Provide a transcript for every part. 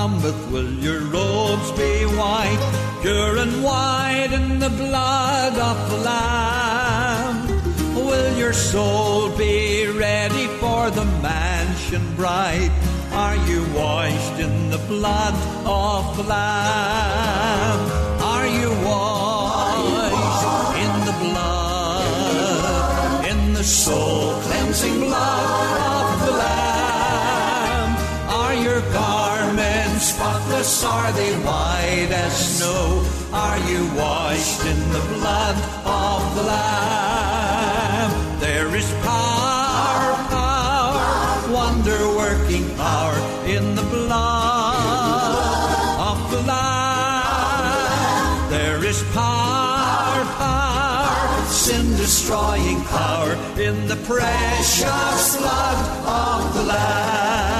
Cometh, will your robes be white, pure and white in the blood of the Lamb? Will your soul be ready for the mansion bright? Are you washed in the blood of the Lamb? Are you washed in the blood, in the soul Are they white as snow? Are you washed in the blood of the Lamb? There is power, power, wonder working power in the blood of the Lamb. There is power, power, sin destroying power in the precious blood of the Lamb.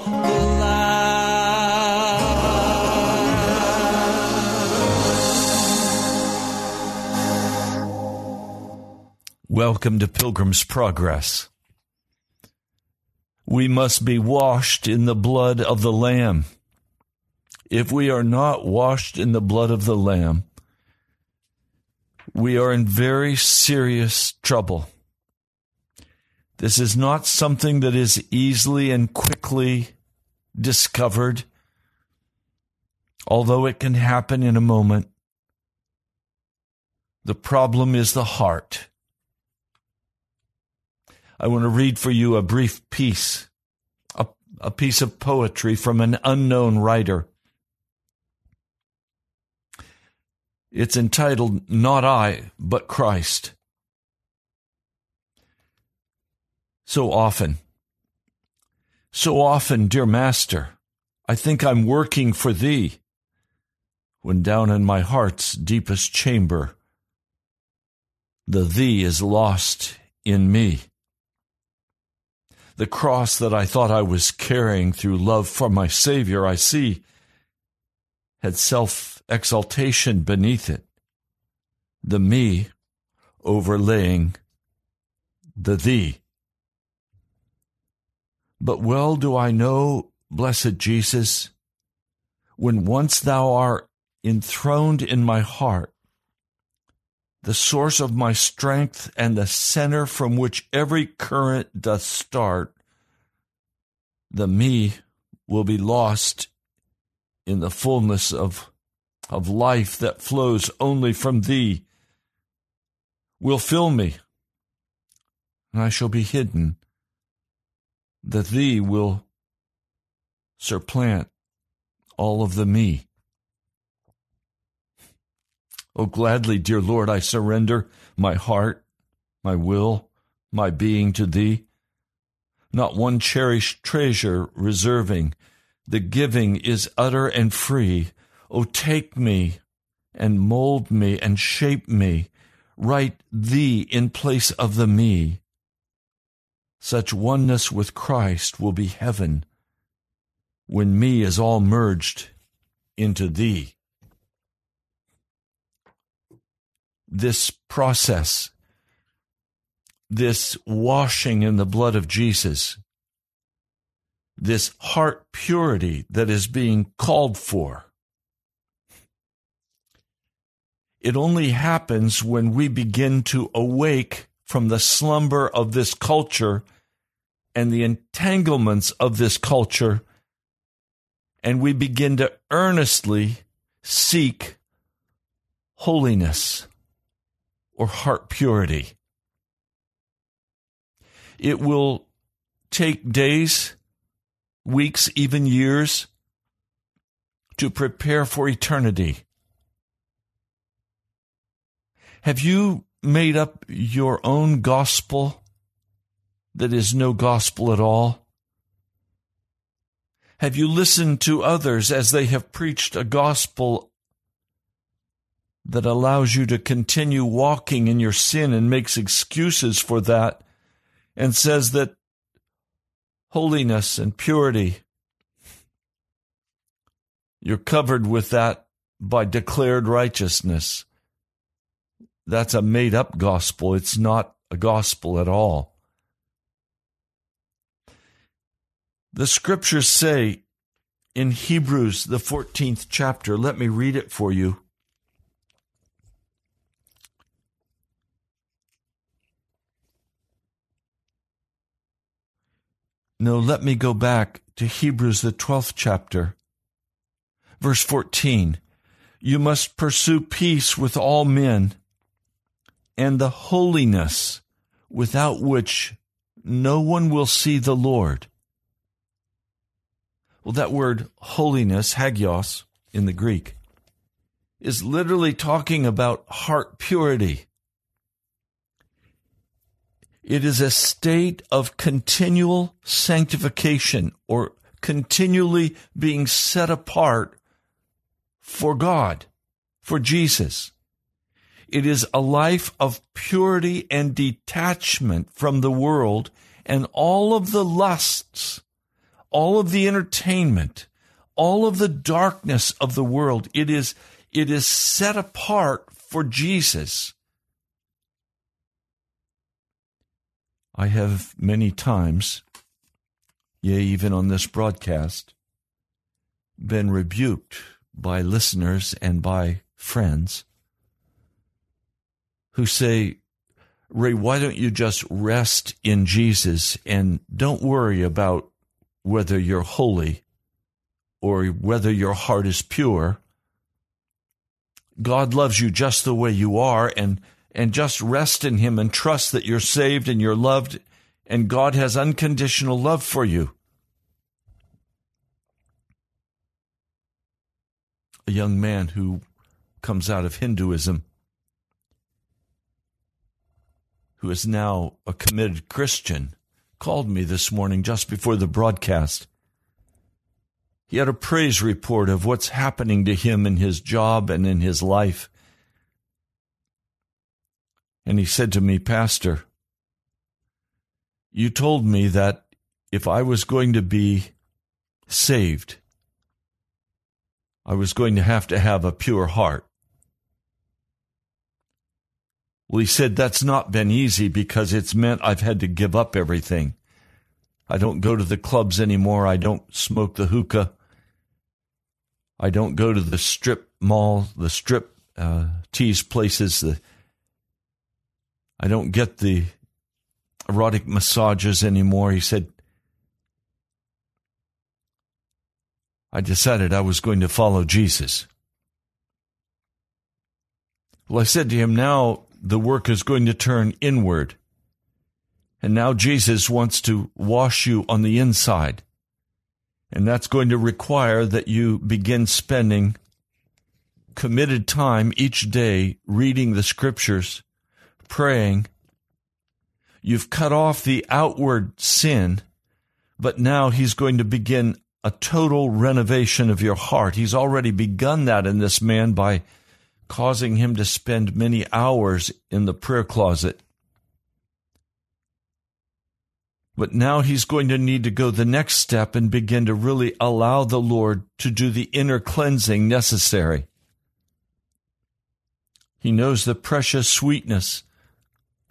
Welcome to Pilgrim's Progress. We must be washed in the blood of the Lamb. If we are not washed in the blood of the Lamb, we are in very serious trouble. This is not something that is easily and quickly discovered, although it can happen in a moment. The problem is the heart. I want to read for you a brief piece, a, a piece of poetry from an unknown writer. It's entitled Not I, but Christ. So often, so often, dear Master, I think I'm working for Thee, when down in my heart's deepest chamber, the Thee is lost in me. The cross that I thought I was carrying through love for my Savior, I see, had self exaltation beneath it, the me overlaying the thee. But well do I know, blessed Jesus, when once thou art enthroned in my heart, the source of my strength and the center from which every current doth start, the me will be lost in the fullness of, of life that flows only from thee will fill me, and I shall be hidden, that thee will supplant all of the me. Oh, gladly, dear Lord, I surrender my heart, my will, my being to thee. Not one cherished treasure reserving. The giving is utter and free. Oh, take me and mold me and shape me. Write thee in place of the me. Such oneness with Christ will be heaven when me is all merged into thee. This process, this washing in the blood of Jesus, this heart purity that is being called for, it only happens when we begin to awake from the slumber of this culture and the entanglements of this culture and we begin to earnestly seek holiness or heart purity. It will take days, weeks, even years to prepare for eternity. Have you made up your own gospel that is no gospel at all? Have you listened to others as they have preached a gospel that allows you to continue walking in your sin and makes excuses for that and says that holiness and purity, you're covered with that by declared righteousness? That's a made up gospel. It's not a gospel at all. The scriptures say in Hebrews, the 14th chapter, let me read it for you. No, let me go back to Hebrews, the 12th chapter, verse 14. You must pursue peace with all men and the holiness without which no one will see the Lord. Well, that word holiness, hagios, in the Greek, is literally talking about heart purity. It is a state of continual sanctification or continually being set apart for God, for Jesus. It is a life of purity and detachment from the world and all of the lusts all of the entertainment, all of the darkness of the world. It is, it is set apart for Jesus. I have many times, yea, even on this broadcast, been rebuked by listeners and by friends who say, Ray, why don't you just rest in Jesus and don't worry about whether you're holy or whether your heart is pure. God loves you just the way you are and and just rest in him and trust that you're saved and you're loved and God has unconditional love for you. A young man who comes out of Hinduism who is now a committed Christian called me this morning just before the broadcast. He had a praise report of what's happening to him in his job and in his life. And he said to me, Pastor, you told me that if I was going to be saved, I was going to have to have a pure heart. Well, he said that's not been easy because it's meant I've had to give up everything. I don't go to the clubs anymore. I don't smoke the hookah. I don't go to the strip mall, the strip uh, tease places. The, I don't get the erotic massages anymore. He said, I decided I was going to follow Jesus. Well, I said to him, now the work is going to turn inward. And now Jesus wants to wash you on the inside. And that's going to require that you begin spending committed time each day reading the scriptures, praying. You've cut off the outward sin, but now he's going to begin a total renovation of your heart. He's already begun that in this man by causing him to spend many hours in the prayer closet. But now he's going to need to go the next step and begin to really allow the Lord to do the inner cleansing necessary. He knows the precious sweetness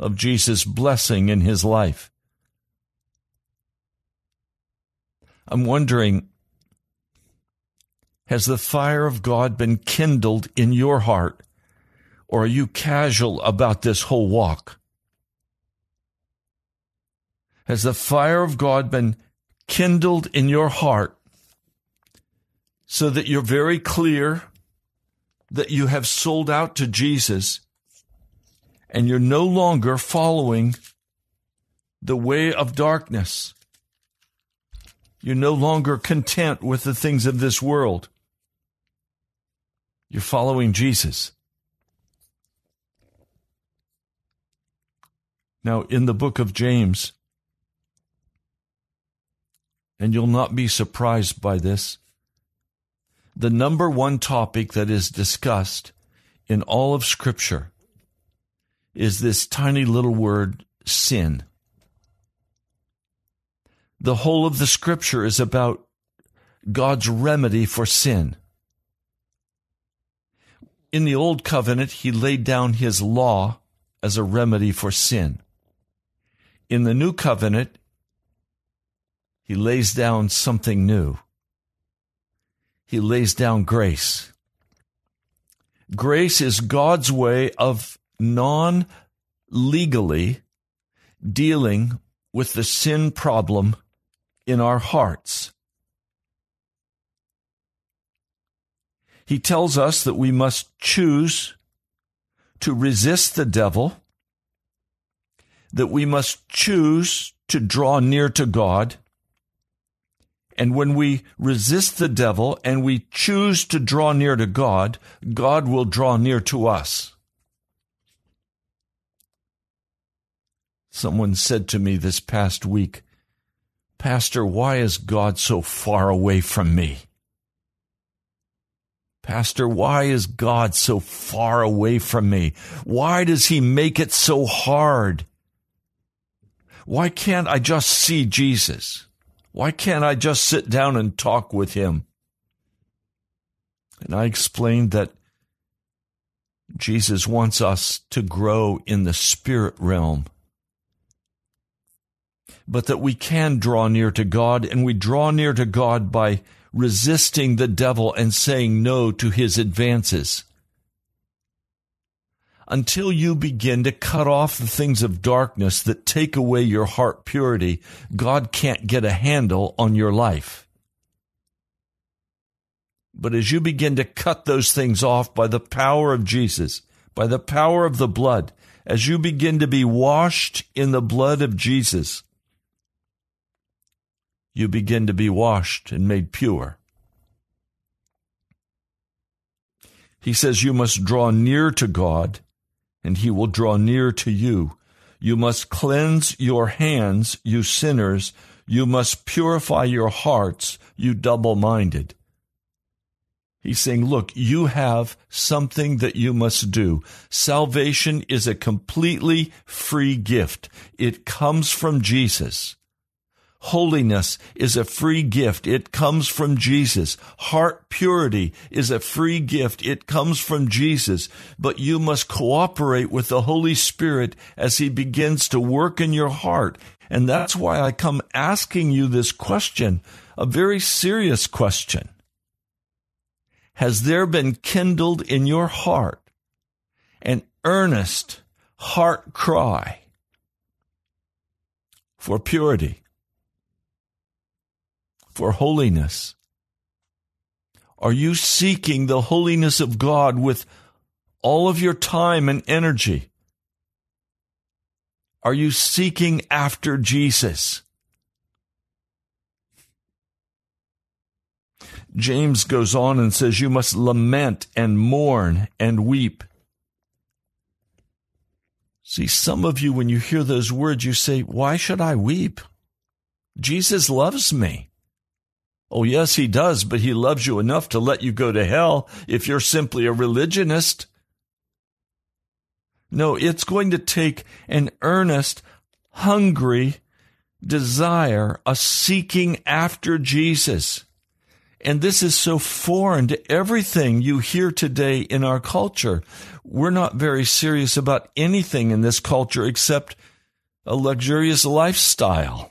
of Jesus' blessing in his life. I'm wondering has the fire of God been kindled in your heart? Or are you casual about this whole walk? Has the fire of God been kindled in your heart so that you're very clear that you have sold out to Jesus and you're no longer following the way of darkness? You're no longer content with the things of this world. You're following Jesus. Now, in the book of James, and you'll not be surprised by this, the number one topic that is discussed in all of Scripture is this tiny little word, sin. The whole of the Scripture is about God's remedy for sin in the Old Covenant, he laid down his law as a remedy for sin. In the New Covenant, he lays down something new. He lays down grace. Grace is God's way of non legally dealing with the sin problem in our hearts. He tells us that we must choose to resist the devil, that we must choose to draw near to God. And when we resist the devil and we choose to draw near to God, God will draw near to us. Someone said to me this past week, Pastor, why is God so far away from me? Pastor, why is God so far away from me? Why does he make it so hard? Why can't I just see Jesus? Why can't I just sit down and talk with him? And I explained that Jesus wants us to grow in the spirit realm, but that we can draw near to God, and we draw near to God by resisting the devil and saying no to his advances. Until you begin to cut off the things of darkness that take away your heart purity, God can't get a handle on your life. But as you begin to cut those things off by the power of Jesus, by the power of the blood, as you begin to be washed in the blood of Jesus, you begin to be washed and made pure. He says you must draw near to God and he will draw near to you. You must cleanse your hands, you sinners. You must purify your hearts, you double minded. He's saying, look, you have something that you must do. Salvation is a completely free gift. It comes from Jesus. Holiness is a free gift. It comes from Jesus. Heart purity is a free gift. It comes from Jesus. But you must cooperate with the Holy Spirit as He begins to work in your heart. And that's why I come asking you this question, a very serious question. Has there been kindled in your heart an earnest heart cry for purity? For holiness, Are you seeking the holiness of God with all of your time and energy? Are you seeking after Jesus? James goes on and says, You must lament and mourn and weep. See, some of you, when you hear those words, you say, Why should I weep? Jesus loves me. Oh, yes, he does, but he loves you enough to let you go to hell if you're simply a religionist. No, it's going to take an earnest, hungry desire, a seeking after Jesus. And this is so foreign to everything you hear today in our culture. We're not very serious about anything in this culture except a luxurious lifestyle,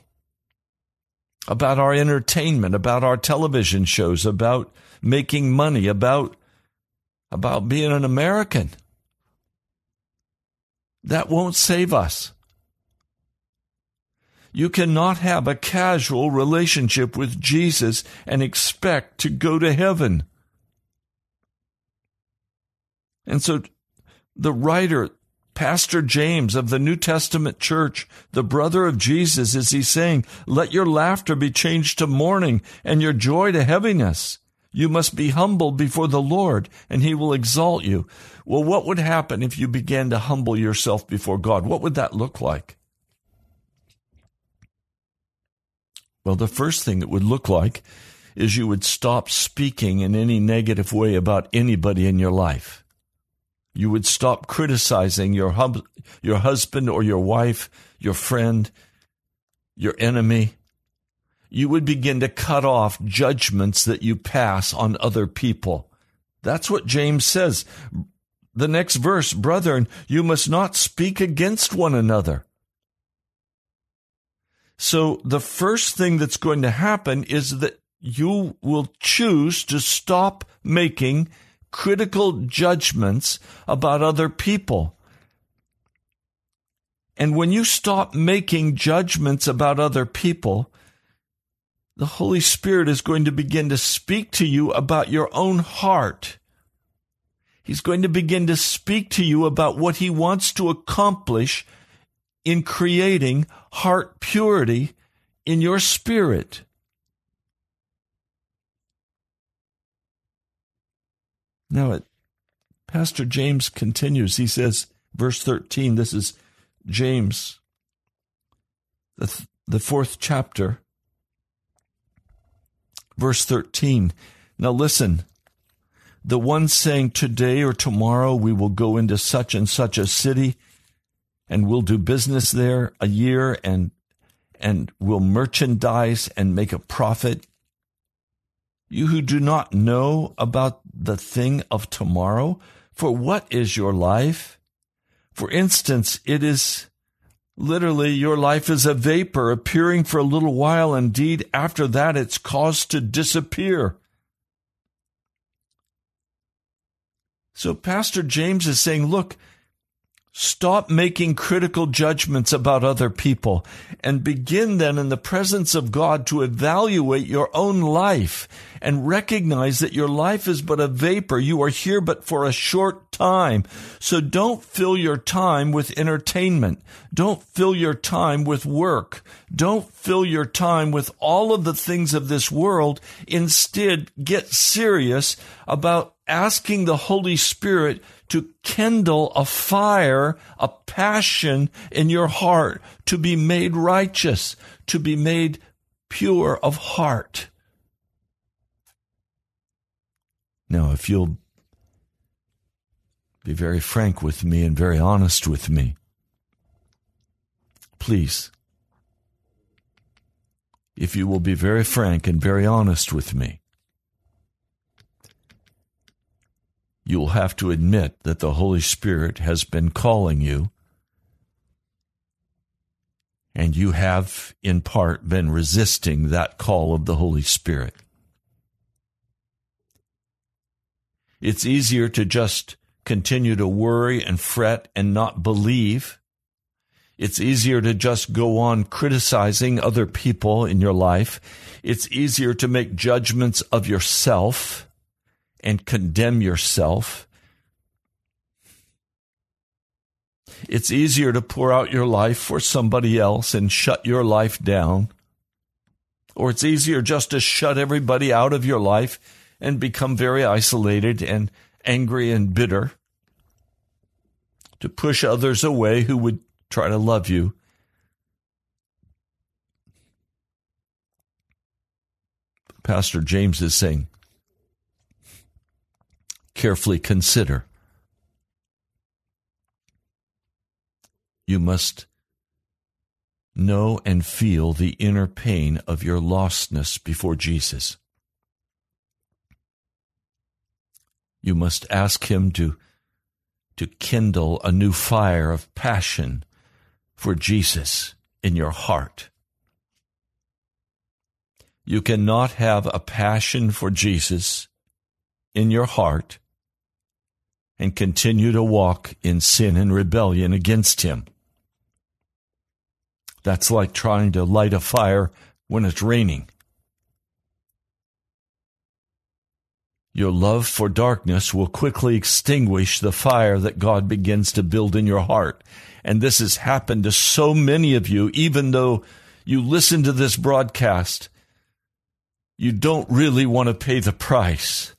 about our entertainment, about our television shows, about making money, about, about being an American. That won't save us. You cannot have a casual relationship with Jesus and expect to go to heaven. And so the writer, Pastor James of the New Testament church, the brother of Jesus, is he saying, let your laughter be changed to mourning and your joy to heaviness. You must be humble before the Lord and he will exalt you. Well, what would happen if you began to humble yourself before God? What would that look like? Well, the first thing it would look like is you would stop speaking in any negative way about anybody in your life. You would stop criticizing your hub, your husband or your wife, your friend, your enemy. You would begin to cut off judgments that you pass on other people. That's what James says. The next verse, brethren, you must not speak against one another. So the first thing that's going to happen is that you will choose to stop making critical judgments about other people. And when you stop making judgments about other people, the Holy Spirit is going to begin to speak to you about your own heart. He's going to begin to speak to you about what he wants to accomplish in creating heart purity in your spirit. Now, it, Pastor James continues. He says, verse 13, this is James, the, th- the fourth chapter, verse 13. Now, listen. The one saying, Today or tomorrow we will go into such and such a city and we'll do business there a year and and will merchandise and make a profit. You who do not know about the thing of tomorrow, for what is your life? For instance, it is literally your life is a vapor appearing for a little while. Indeed, after that, it's caused to disappear. So Pastor James is saying, look, Stop making critical judgments about other people and begin then in the presence of God to evaluate your own life and recognize that your life is but a vapor. You are here but for a short time. So don't fill your time with entertainment. Don't fill your time with work. Don't fill your time with all of the things of this world. Instead, get serious about asking the Holy Spirit to kindle a fire, a passion in your heart to be made righteous, to be made pure of heart. Now, if you'll be very frank with me and very honest with me, please, if you will be very frank and very honest with me, you'll have to admit that the Holy Spirit has been calling you, and you have, in part, been resisting that call of the Holy Spirit. It's easier to just continue to worry and fret and not believe. It's easier to just go on criticizing other people in your life. It's easier to make judgments of yourself and condemn yourself. It's easier to pour out your life for somebody else and shut your life down. Or it's easier just to shut everybody out of your life and become very isolated and angry and bitter. To push others away who would try to love you. Pastor James is saying, carefully consider. You must know and feel the inner pain of your lostness before Jesus. You must ask Him to, to kindle a new fire of passion for Jesus in your heart. You cannot have a passion for Jesus in your heart and continue to walk in sin and rebellion against Him. That's like trying to light a fire when it's raining. Your love for darkness will quickly extinguish the fire that God begins to build in your heart. And this has happened to so many of you, even though you listen to this broadcast, you don't really want to pay the price.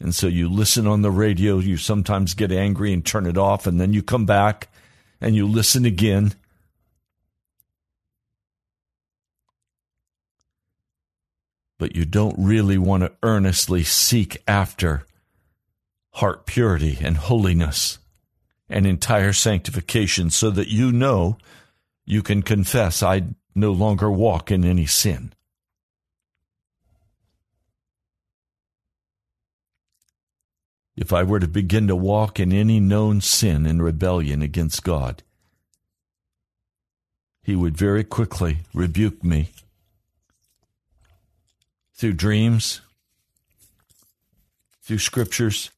And so you listen on the radio, you sometimes get angry and turn it off, and then you come back and you listen again. But you don't really want to earnestly seek after heart purity and holiness and entire sanctification so that you know you can confess, I no longer walk in any sin. If I were to begin to walk in any known sin and rebellion against God, He would very quickly rebuke me through dreams, through scriptures,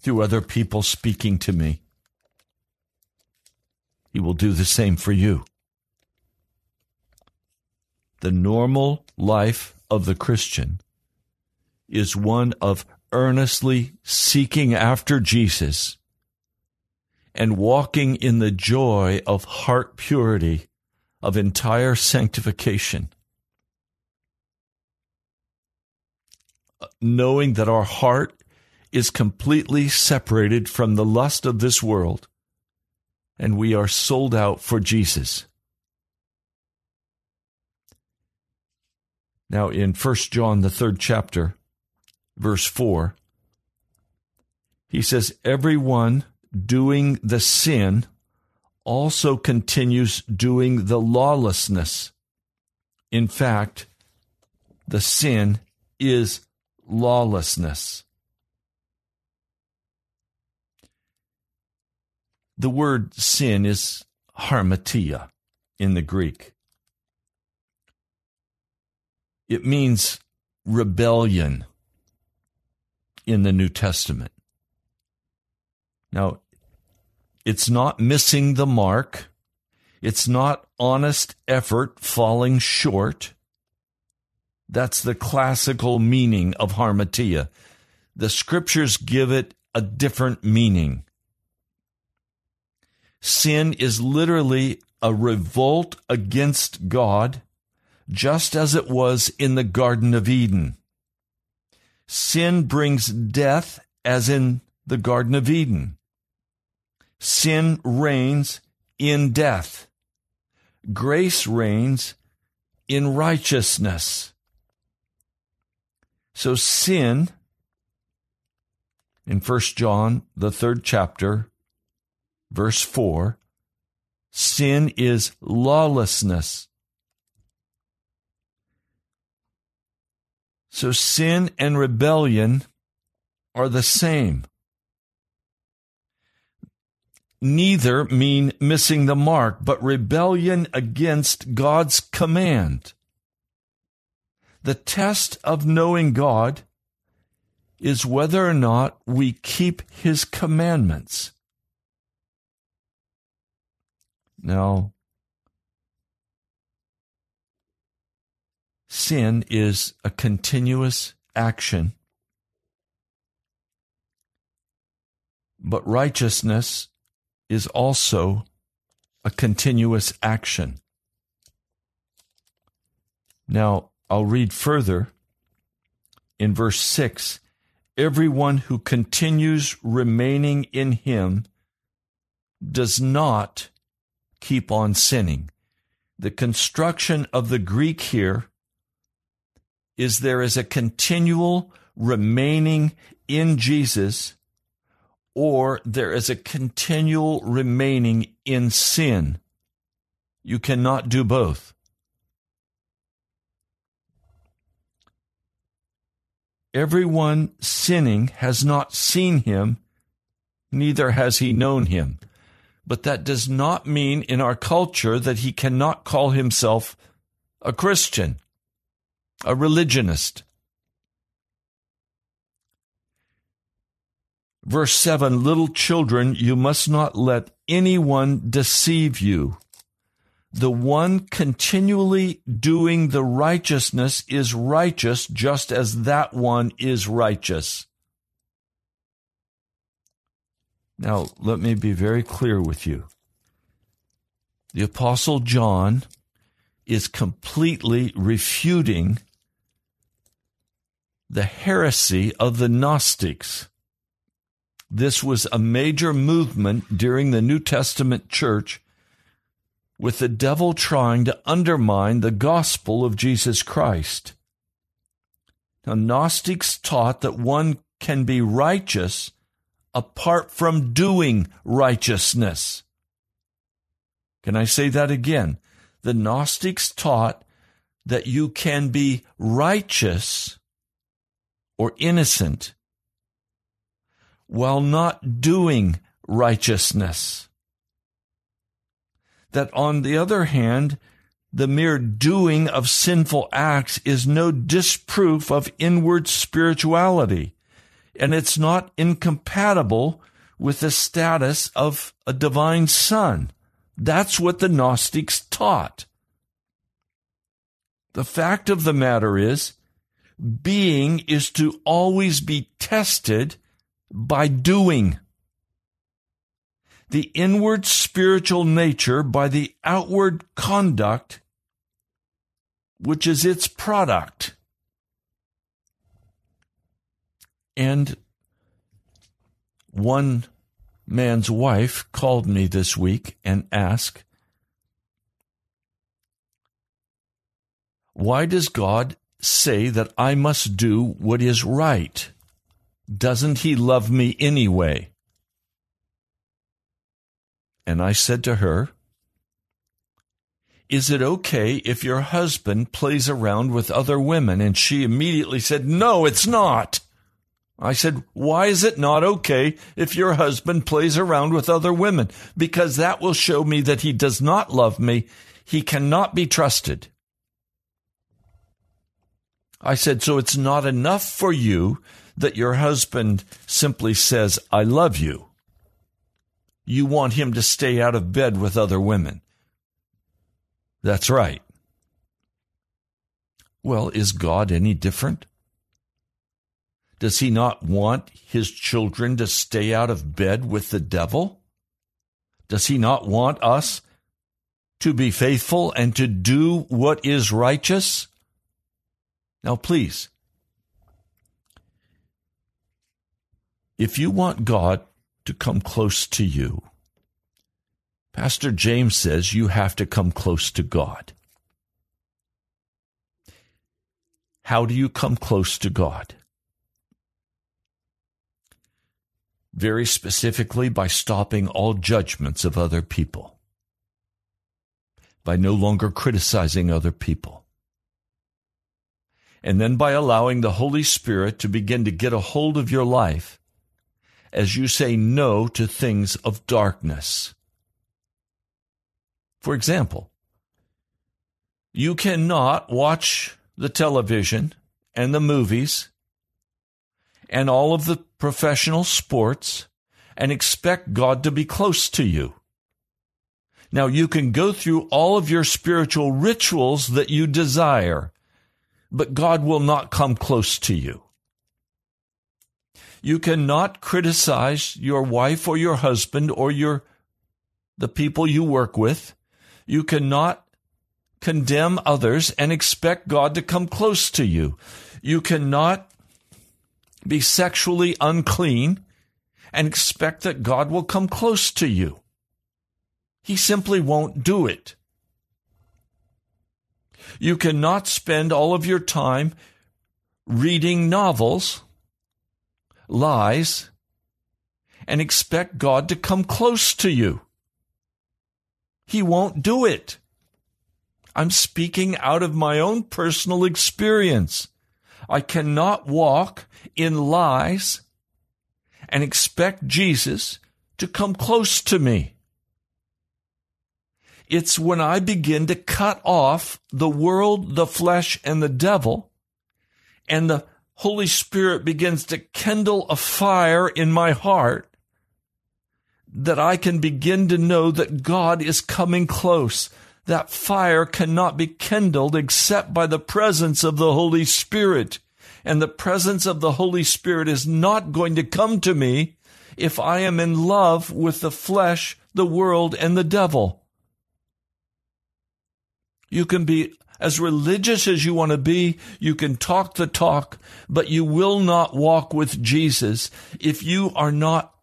through other people speaking to me. He will do the same for you. The normal life of the Christian is one of earnestly seeking after Jesus and walking in the joy of heart purity, of entire sanctification. Knowing that our heart is completely separated from the lust of this world and we are sold out for Jesus. Now, in 1 John, the third chapter, verse 4, he says, Everyone doing the sin also continues doing the lawlessness. In fact, the sin is lawlessness. The word sin is hamartia in the Greek. It means rebellion in the New Testament. Now, it's not missing the mark. It's not honest effort falling short. That's the classical meaning of harmatia. The scriptures give it a different meaning. Sin is literally a revolt against God, just as it was in the Garden of Eden. Sin brings death, as in the Garden of Eden. Sin reigns in death. Grace reigns in righteousness. So sin, in 1 John, the third chapter, verse 4, sin is lawlessness. So sin and rebellion are the same. Neither mean missing the mark, but rebellion against God's command. The test of knowing God is whether or not we keep his commandments. Now, sin is a continuous action, but righteousness is also a continuous action. Now, I'll read further in verse 6 Everyone who continues remaining in him does not keep on sinning. The construction of the Greek here is there is a continual remaining in Jesus or there is a continual remaining in sin. You cannot do both. Everyone sinning has not seen him, neither has he known him. But that does not mean in our culture that he cannot call himself a Christian, a religionist. Verse 7 Little children, you must not let anyone deceive you. The one continually doing the righteousness is righteous just as that one is righteous. Now, let me be very clear with you. The Apostle John is completely refuting the heresy of the Gnostics. This was a major movement during the New Testament church with the devil trying to undermine the gospel of Jesus Christ. Now, Gnostics taught that one can be righteous apart from doing righteousness. Can I say that again? The Gnostics taught that you can be righteous or innocent while not doing righteousness. That on the other hand, the mere doing of sinful acts is no disproof of inward spirituality, and it's not incompatible with the status of a divine son. That's what the Gnostics taught. The fact of the matter is, being is to always be tested by doing. The inward spiritual nature by the outward conduct, which is its product. And one man's wife called me this week and asked, Why does God say that I must do what is right? Doesn't he love me anyway? And I said to her, Is it okay if your husband plays around with other women? And she immediately said, No, it's not. I said, Why is it not okay if your husband plays around with other women? Because that will show me that he does not love me. He cannot be trusted. I said, So it's not enough for you that your husband simply says, I love you. You want him to stay out of bed with other women. That's right. Well, is God any different? Does he not want his children to stay out of bed with the devil? Does he not want us to be faithful and to do what is righteous? Now, please, if you want God to come close to you, Pastor James says you have to come close to God. How do you come close to God? Very specifically, by stopping all judgments of other people, by no longer criticizing other people, and then by allowing the Holy Spirit to begin to get a hold of your life as you say no to things of darkness. For example, you cannot watch the television and the movies and all of the professional sports and expect God to be close to you. Now, you can go through all of your spiritual rituals that you desire. But God will not come close to you. You cannot criticize your wife or your husband or your the people you work with. You cannot condemn others and expect God to come close to you. You cannot be sexually unclean and expect that God will come close to you. He simply won't do it. You cannot spend all of your time reading novels, lies, and expect God to come close to you. He won't do it. I'm speaking out of my own personal experience. I cannot walk in lies and expect Jesus to come close to me. It's when I begin to cut off the world, the flesh, and the devil, and the Holy Spirit begins to kindle a fire in my heart that I can begin to know that God is coming close. That fire cannot be kindled except by the presence of the Holy Spirit. And the presence of the Holy Spirit is not going to come to me if I am in love with the flesh, the world, and the devil. You can be as religious as you want to be. You can talk the talk, but you will not walk with Jesus if you are not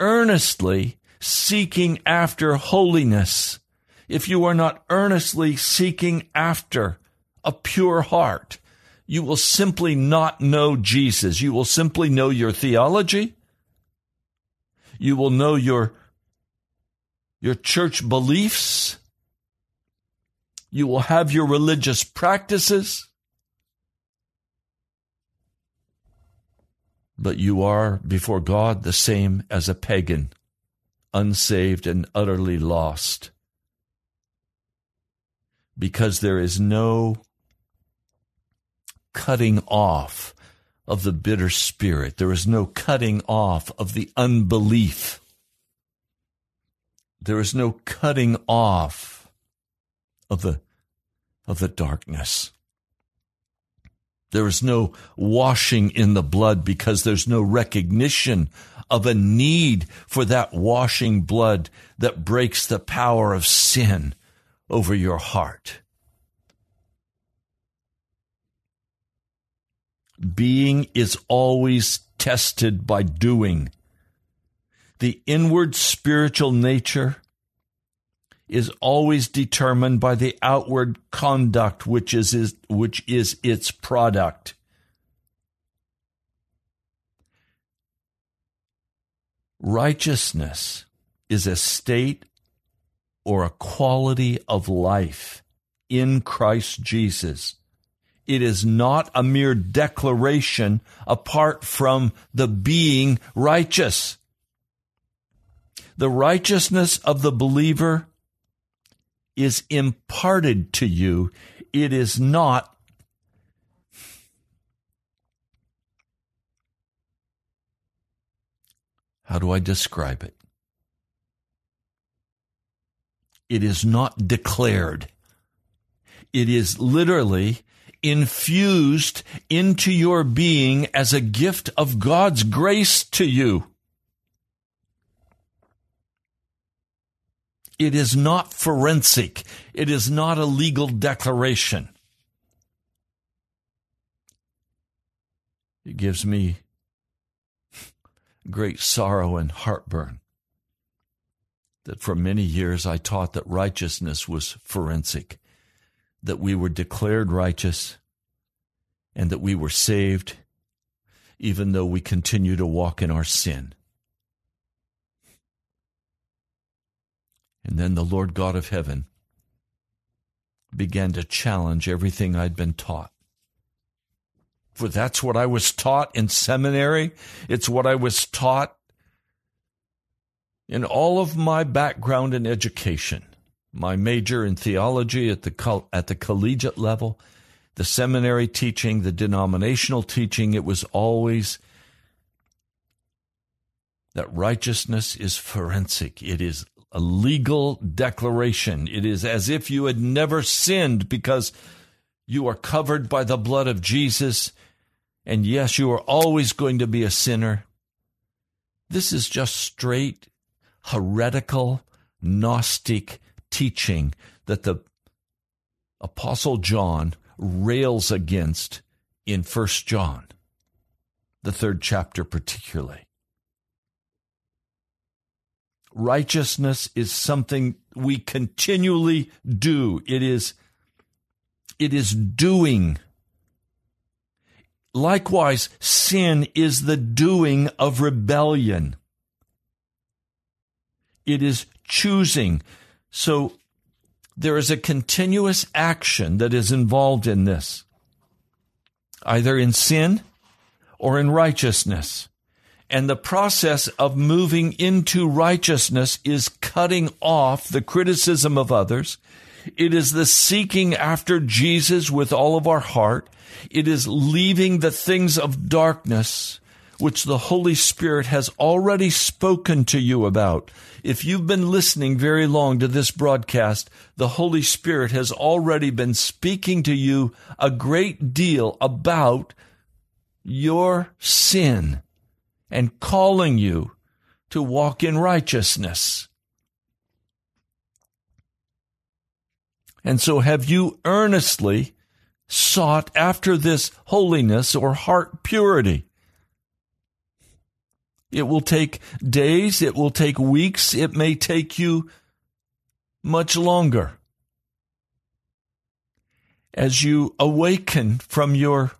earnestly seeking after holiness. If you are not earnestly seeking after a pure heart, you will simply not know Jesus. You will simply know your theology. You will know your, your church beliefs you will have your religious practices, but you are before God the same as a pagan, unsaved and utterly lost. Because there is no cutting off of the bitter spirit. There is no cutting off of the unbelief. There is no cutting off of the of the darkness. There is no washing in the blood because there's no recognition of a need for that washing blood that breaks the power of sin over your heart. Being is always tested by doing. The inward spiritual nature is always determined by the outward conduct which is, is, which is its product. Righteousness is a state or a quality of life in Christ Jesus. It is not a mere declaration apart from the being righteous. The righteousness of the believer is imparted to you. It is not How do I describe it? It is not declared. It is literally infused into your being as a gift of God's grace to you. It is not forensic. It is not a legal declaration. It gives me great sorrow and heartburn that for many years I taught that righteousness was forensic, that we were declared righteous, and that we were saved even though we continue to walk in our sin. And then the Lord God of heaven began to challenge everything I'd been taught. For that's what I was taught in seminary. It's what I was taught in all of my background in education. My major in theology at the, at the collegiate level, the seminary teaching, the denominational teaching, it was always that righteousness is forensic. It is a legal declaration. It is as if you had never sinned because You are covered by the blood of Jesus. And yes, you are always going to be a sinner. This is just straight heretical, Gnostic teaching that the Apostle John rails against in First John, the third chapter particularly. Righteousness is something we continually do. It is, it is doing Likewise, sin is the doing of rebellion. It is choosing. So there is a continuous action that is involved in this, either in sin or in righteousness. And the process of moving into righteousness is cutting off the criticism of others. It is the seeking after Jesus with all of our heart. It is leaving the things of darkness which the Holy Spirit has already spoken to you about. If you've been listening very long to this broadcast, the Holy Spirit has already been speaking to you a great deal about your sin and calling you to walk in righteousness. And so have you earnestly sought after this holiness or heart purity. It will take days, it will take weeks, it may take you much longer. As you awaken from your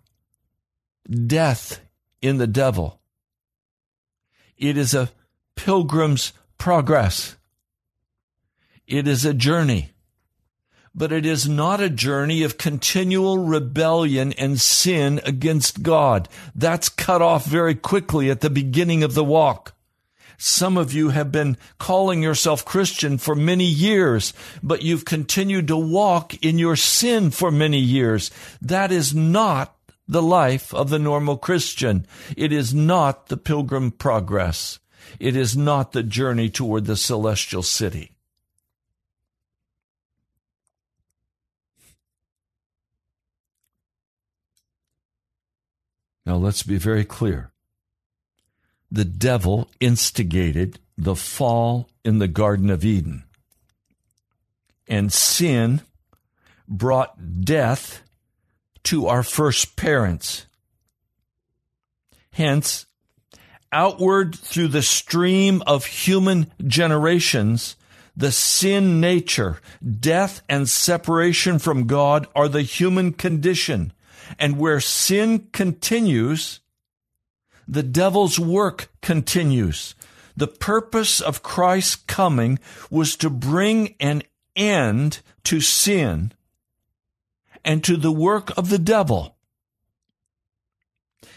death in the devil, it is a pilgrim's progress. It is a journey but it is not a journey of continual rebellion and sin against God. That's cut off very quickly at the beginning of the walk. Some of you have been calling yourself Christian for many years, but you've continued to walk in your sin for many years. That is not the life of the normal Christian. It is not the pilgrim progress. It is not the journey toward the celestial city. Now let's be very clear. The devil instigated the fall in the Garden of Eden. And sin brought death to our first parents. Hence, outward through the stream of human generations, the sin nature, death, and separation from God are the human condition. And where sin continues, the devil's work continues. The purpose of Christ's coming was to bring an end to sin and to the work of the devil.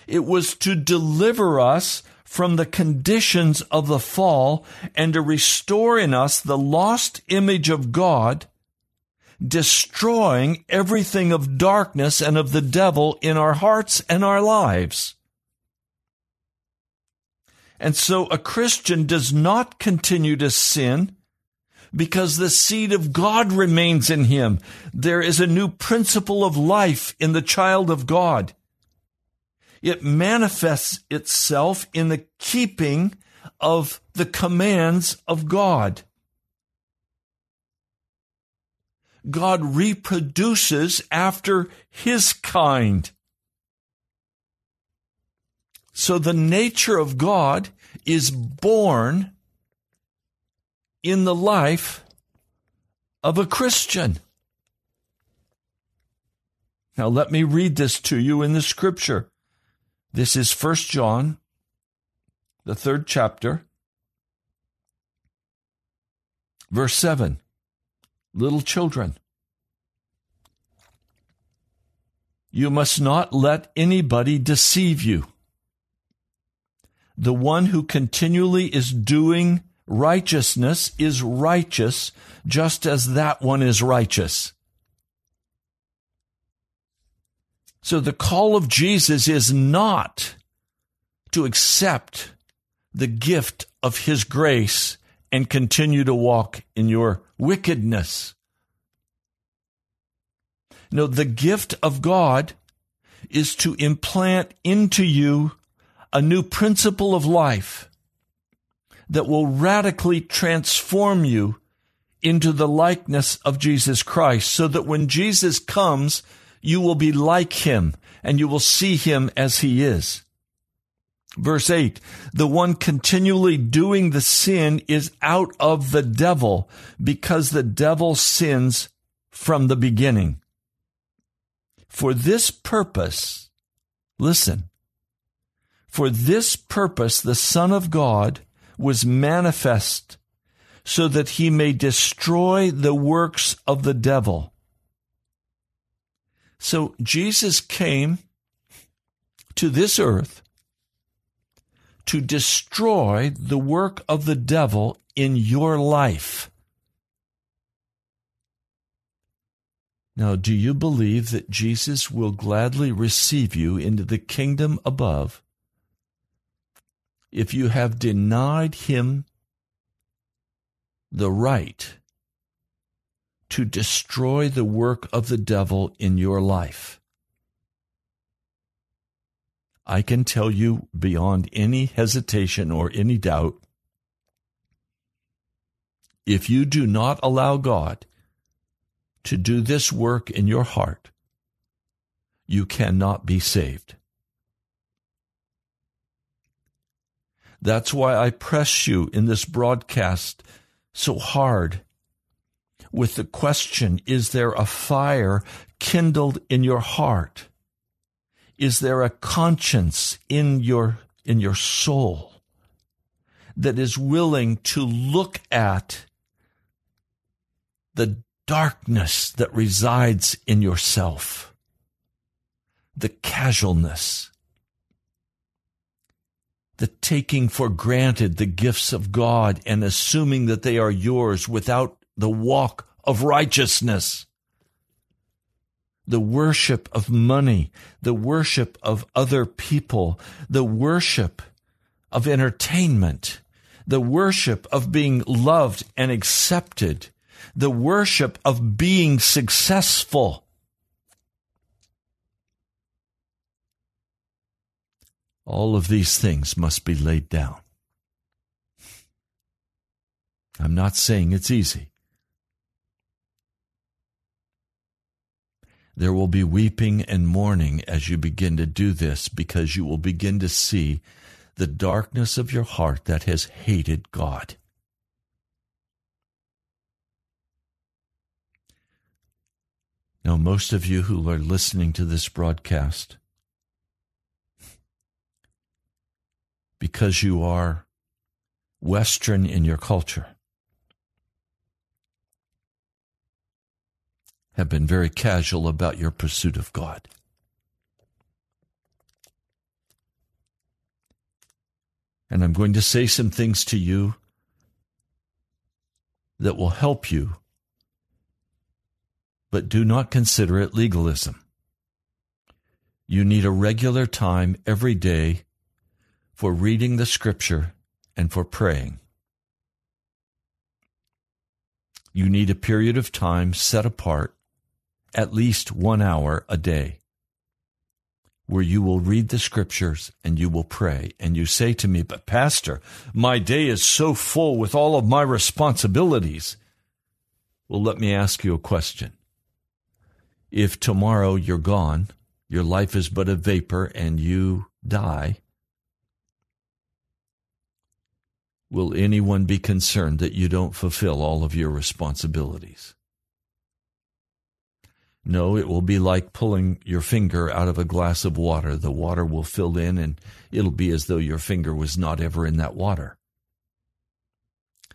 It was to deliver us from the conditions of the fall and to restore in us the lost image of God destroying everything of darkness and of the devil in our hearts and our lives. And so a Christian does not continue to sin because the seed of God remains in him. There is a new principle of life in the child of God. It manifests itself in the keeping of the commands of God. God reproduces after his kind. So the nature of God is born in the life of a Christian. Now let me read this to you in the scripture. This is First John, the third chapter, verse 7 little children. You must not let anybody deceive you. The one who continually is doing righteousness is righteous, just as that one is righteous. So the call of Jesus is not to accept the gift of his grace and continue to walk in your wickedness. No, the gift of God is to implant into you a new principle of life that will radically transform you into the likeness of Jesus Christ so that when Jesus comes, you will be like him and you will see him as he is. Verse 8, the one continually doing the sin is out of the devil because the devil sins from the beginning. For this purpose, listen, for this purpose the Son of God was manifest so that he may destroy the works of the devil. So Jesus came to this earth to destroy the work of the devil in your life. Now, do you believe that Jesus will gladly receive you into the kingdom above if you have denied him the right to destroy the work of the devil in your life? I can tell you beyond any hesitation or any doubt if you do not allow God to do this work in your heart, you cannot be saved. That's why I press you in this broadcast so hard with the question Is there a fire kindled in your heart? Is there a conscience in your, in your soul that is willing to look at the darkness that resides in yourself, the casualness, the taking for granted the gifts of God and assuming that they are yours without the walk of righteousness, the worship of money, the worship of other people, the worship of entertainment, the worship of being loved and accepted the worship of being successful. All of these things must be laid down. I'm not saying it's easy. There will be weeping and mourning as you begin to do this because you will begin to see the darkness of your heart that has hated God. Now, most of you who are listening to this broadcast, because you are Western in your culture, have been very casual about your pursuit of God. And I'm going to say some things to you that will help you but do not consider it legalism. You need a regular time every day for reading the scripture and for praying. You need a period of time set apart, at least one hour a day, where you will read the scriptures and you will pray. And you say to me, But, Pastor, my day is so full with all of my responsibilities. Well, let me ask you a question if tomorrow you're gone, your life is but a vapor, and you die, will anyone be concerned that you don't fulfill all of your responsibilities? No, it will be like pulling your finger out of a glass of water. The water will fill in, and it'll be as though your finger was not ever in that water.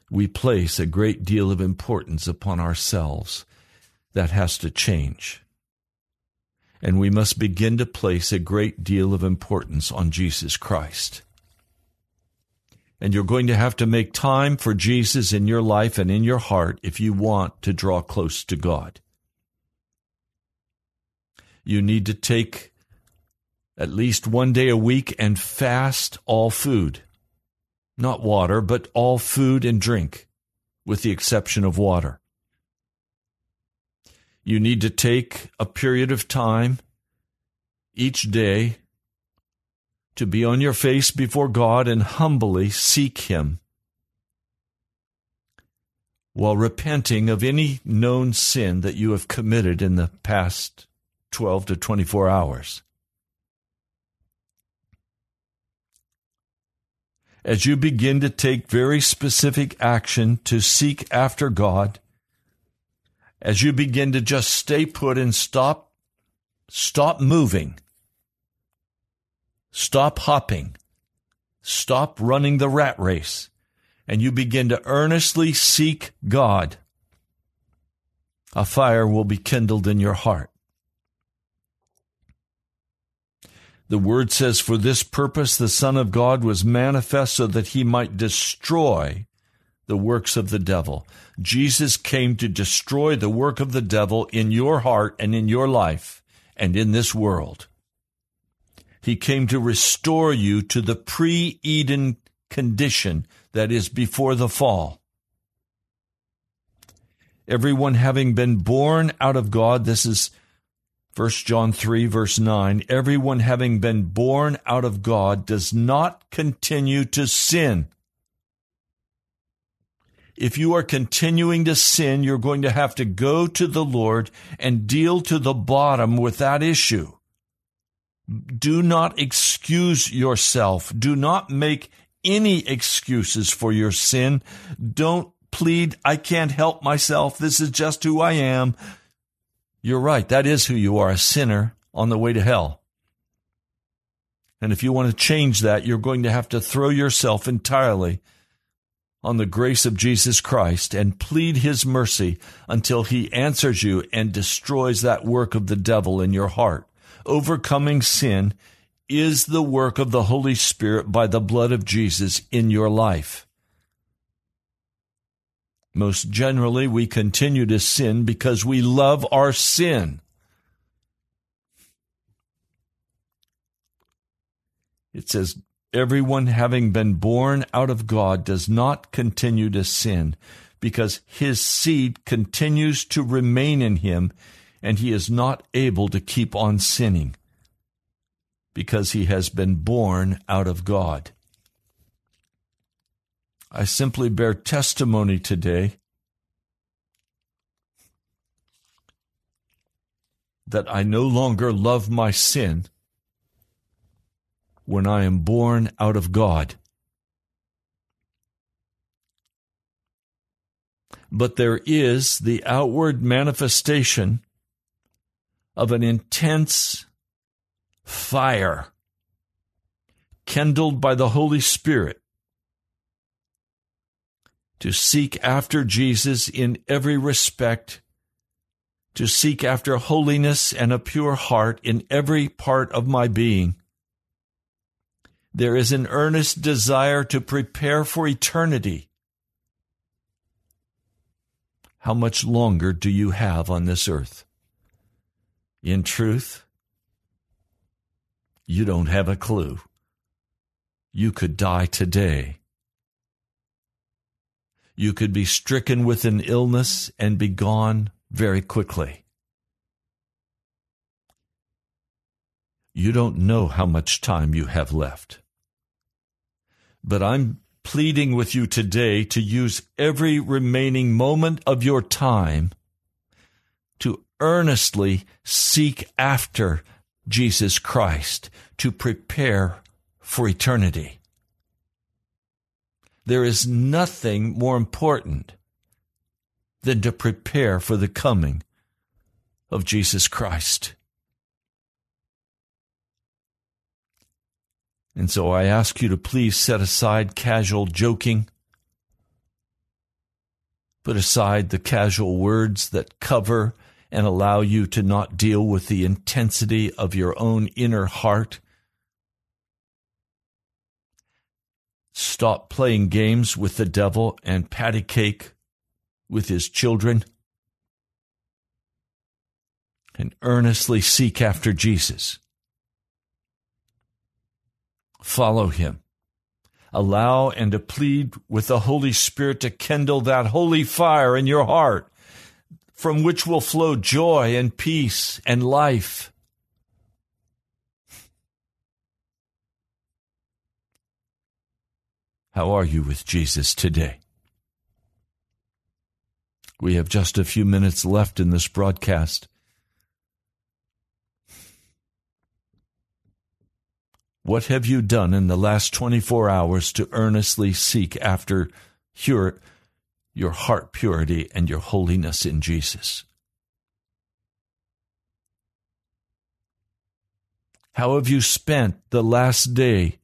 We place a great deal of importance upon ourselves. That has to change and we must begin to place a great deal of importance on Jesus Christ. And you're going to have to make time for Jesus in your life and in your heart if you want to draw close to God. You need to take at least one day a week and fast all food. Not water, but all food and drink, with the exception of water. You need to take a period of time each day to be on your face before God and humbly seek Him while repenting of any known sin that you have committed in the past 12 to 24 hours. As you begin to take very specific action to seek after God, as you begin to just stay put and stop stop moving stop hopping stop running the rat race and you begin to earnestly seek God, a fire will be kindled in your heart. The word says, For this purpose the Son of God was manifest so that he might destroy the works of the devil. Jesus came to destroy the work of the devil in your heart and in your life and in this world. He came to restore you to the pre Eden condition that is before the fall. Everyone having been born out of God, this is 1 John 3, verse 9. Everyone having been born out of God does not continue to sin. If you are continuing to sin, you're going to have to go to the Lord and deal to the bottom with that issue. Do not excuse yourself. Do not make any excuses for your sin. Don't plead, I can't help myself. This is just who I am. You're right. That is who you are, a sinner on the way to hell. And if you want to change that, you're going to have to throw yourself entirely on the grace of Jesus Christ and plead his mercy until he answers you and destroys that work of the devil in your heart. Overcoming sin is the work of the Holy Spirit by the blood of Jesus in your life. Most generally, we continue to sin because we love our sin. It says, Everyone having been born out of God does not continue to sin because his seed continues to remain in him and he is not able to keep on sinning because he has been born out of God. I simply bear testimony today that I no longer love my sin when I am born out of God. But there is the outward manifestation of an intense fire kindled by the Holy Spirit to seek after Jesus in every respect, to seek after holiness and a pure heart in every part of my being. There is an earnest desire to prepare for eternity. How much longer do you have on this earth? In truth, you don't have a clue. You could die today. You could be stricken with an illness and be gone very quickly. You don't know how much time you have left. But I'm pleading with you today to use every remaining moment of your time earnestly seek after Jesus Christ to prepare for eternity. There is nothing more important than to prepare for the coming of Jesus Christ. And so I ask you to please set aside casual joking. Put aside the casual words that cover and allow you to not deal with the intensity of your own inner heart. Stop playing games with the devil and patty cake with his children. And earnestly seek after Jesus. Follow him. Allow and to plead with the Holy Spirit to kindle that holy fire in your heart from which will flow joy and peace and life. How are you with Jesus today? We have just a few minutes left in this broadcast. What have you done in the last 24 hours to earnestly seek after your, heart purity and your holiness in Jesus? How have you spent the last day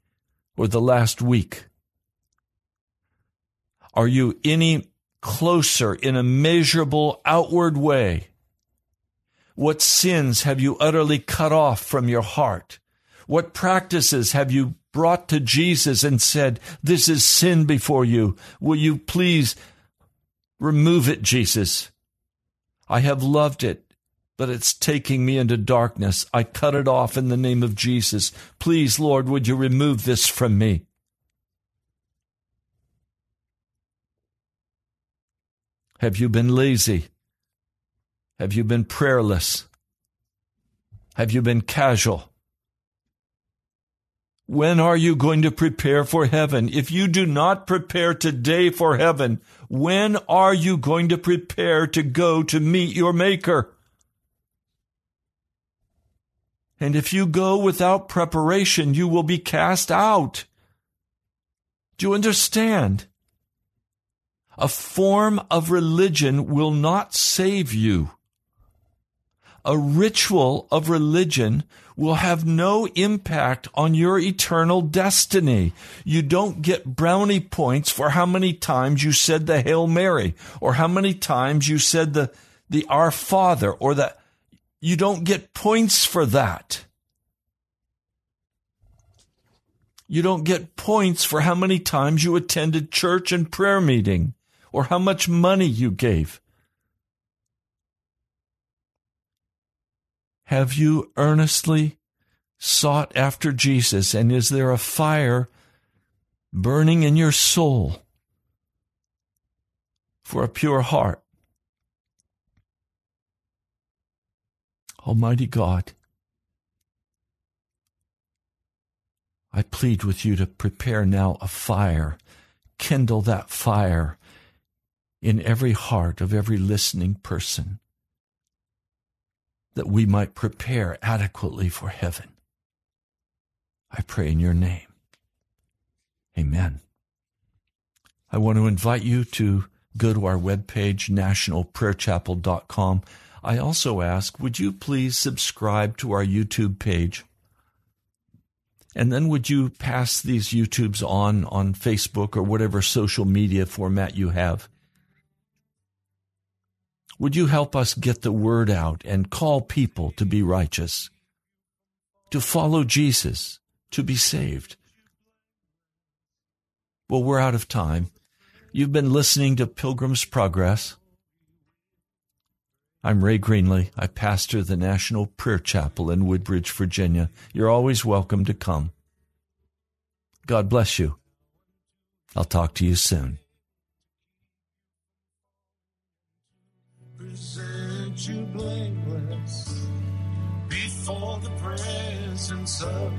or the last week? Are you any closer in a measurable outward way? What sins have you utterly cut off from your heart? What practices have you brought to Jesus and said, This is sin before you? Will you please remove it, Jesus? I have loved it, but it's taking me into darkness. I cut it off in the name of Jesus. Please, Lord, would you remove this from me? Have you been lazy? Have you been prayerless? Have you been casual? When are you going to prepare for heaven? If you do not prepare today for heaven, when are you going to prepare to go to meet your Maker? And if you go without preparation, you will be cast out. Do you understand? A form of religion will not save you. A ritual of religion will have no impact on your eternal destiny. You don't get brownie points for how many times you said the Hail Mary or how many times you said the, the Our Father or that you don't get points for that. You don't get points for how many times you attended church and prayer meeting or how much money you gave. Have you earnestly sought after Jesus? And is there a fire burning in your soul for a pure heart? Almighty God, I plead with you to prepare now a fire, kindle that fire in every heart of every listening person that we might prepare adequately for heaven. I pray in your name. Amen. I want to invite you to go to our webpage, nationalprayerchapel.com. I also ask, would you please subscribe to our YouTube page? And then would you pass these YouTubes on on Facebook or whatever social media format you have? Would you help us get the word out and call people to be righteous, to follow Jesus, to be saved? Well, we're out of time. You've been listening to Pilgrim's Progress. I'm Ray Greenley. I pastor the National Prayer Chapel in Woodbridge, Virginia. You're always welcome to come. God bless you. I'll talk to you soon. Blameless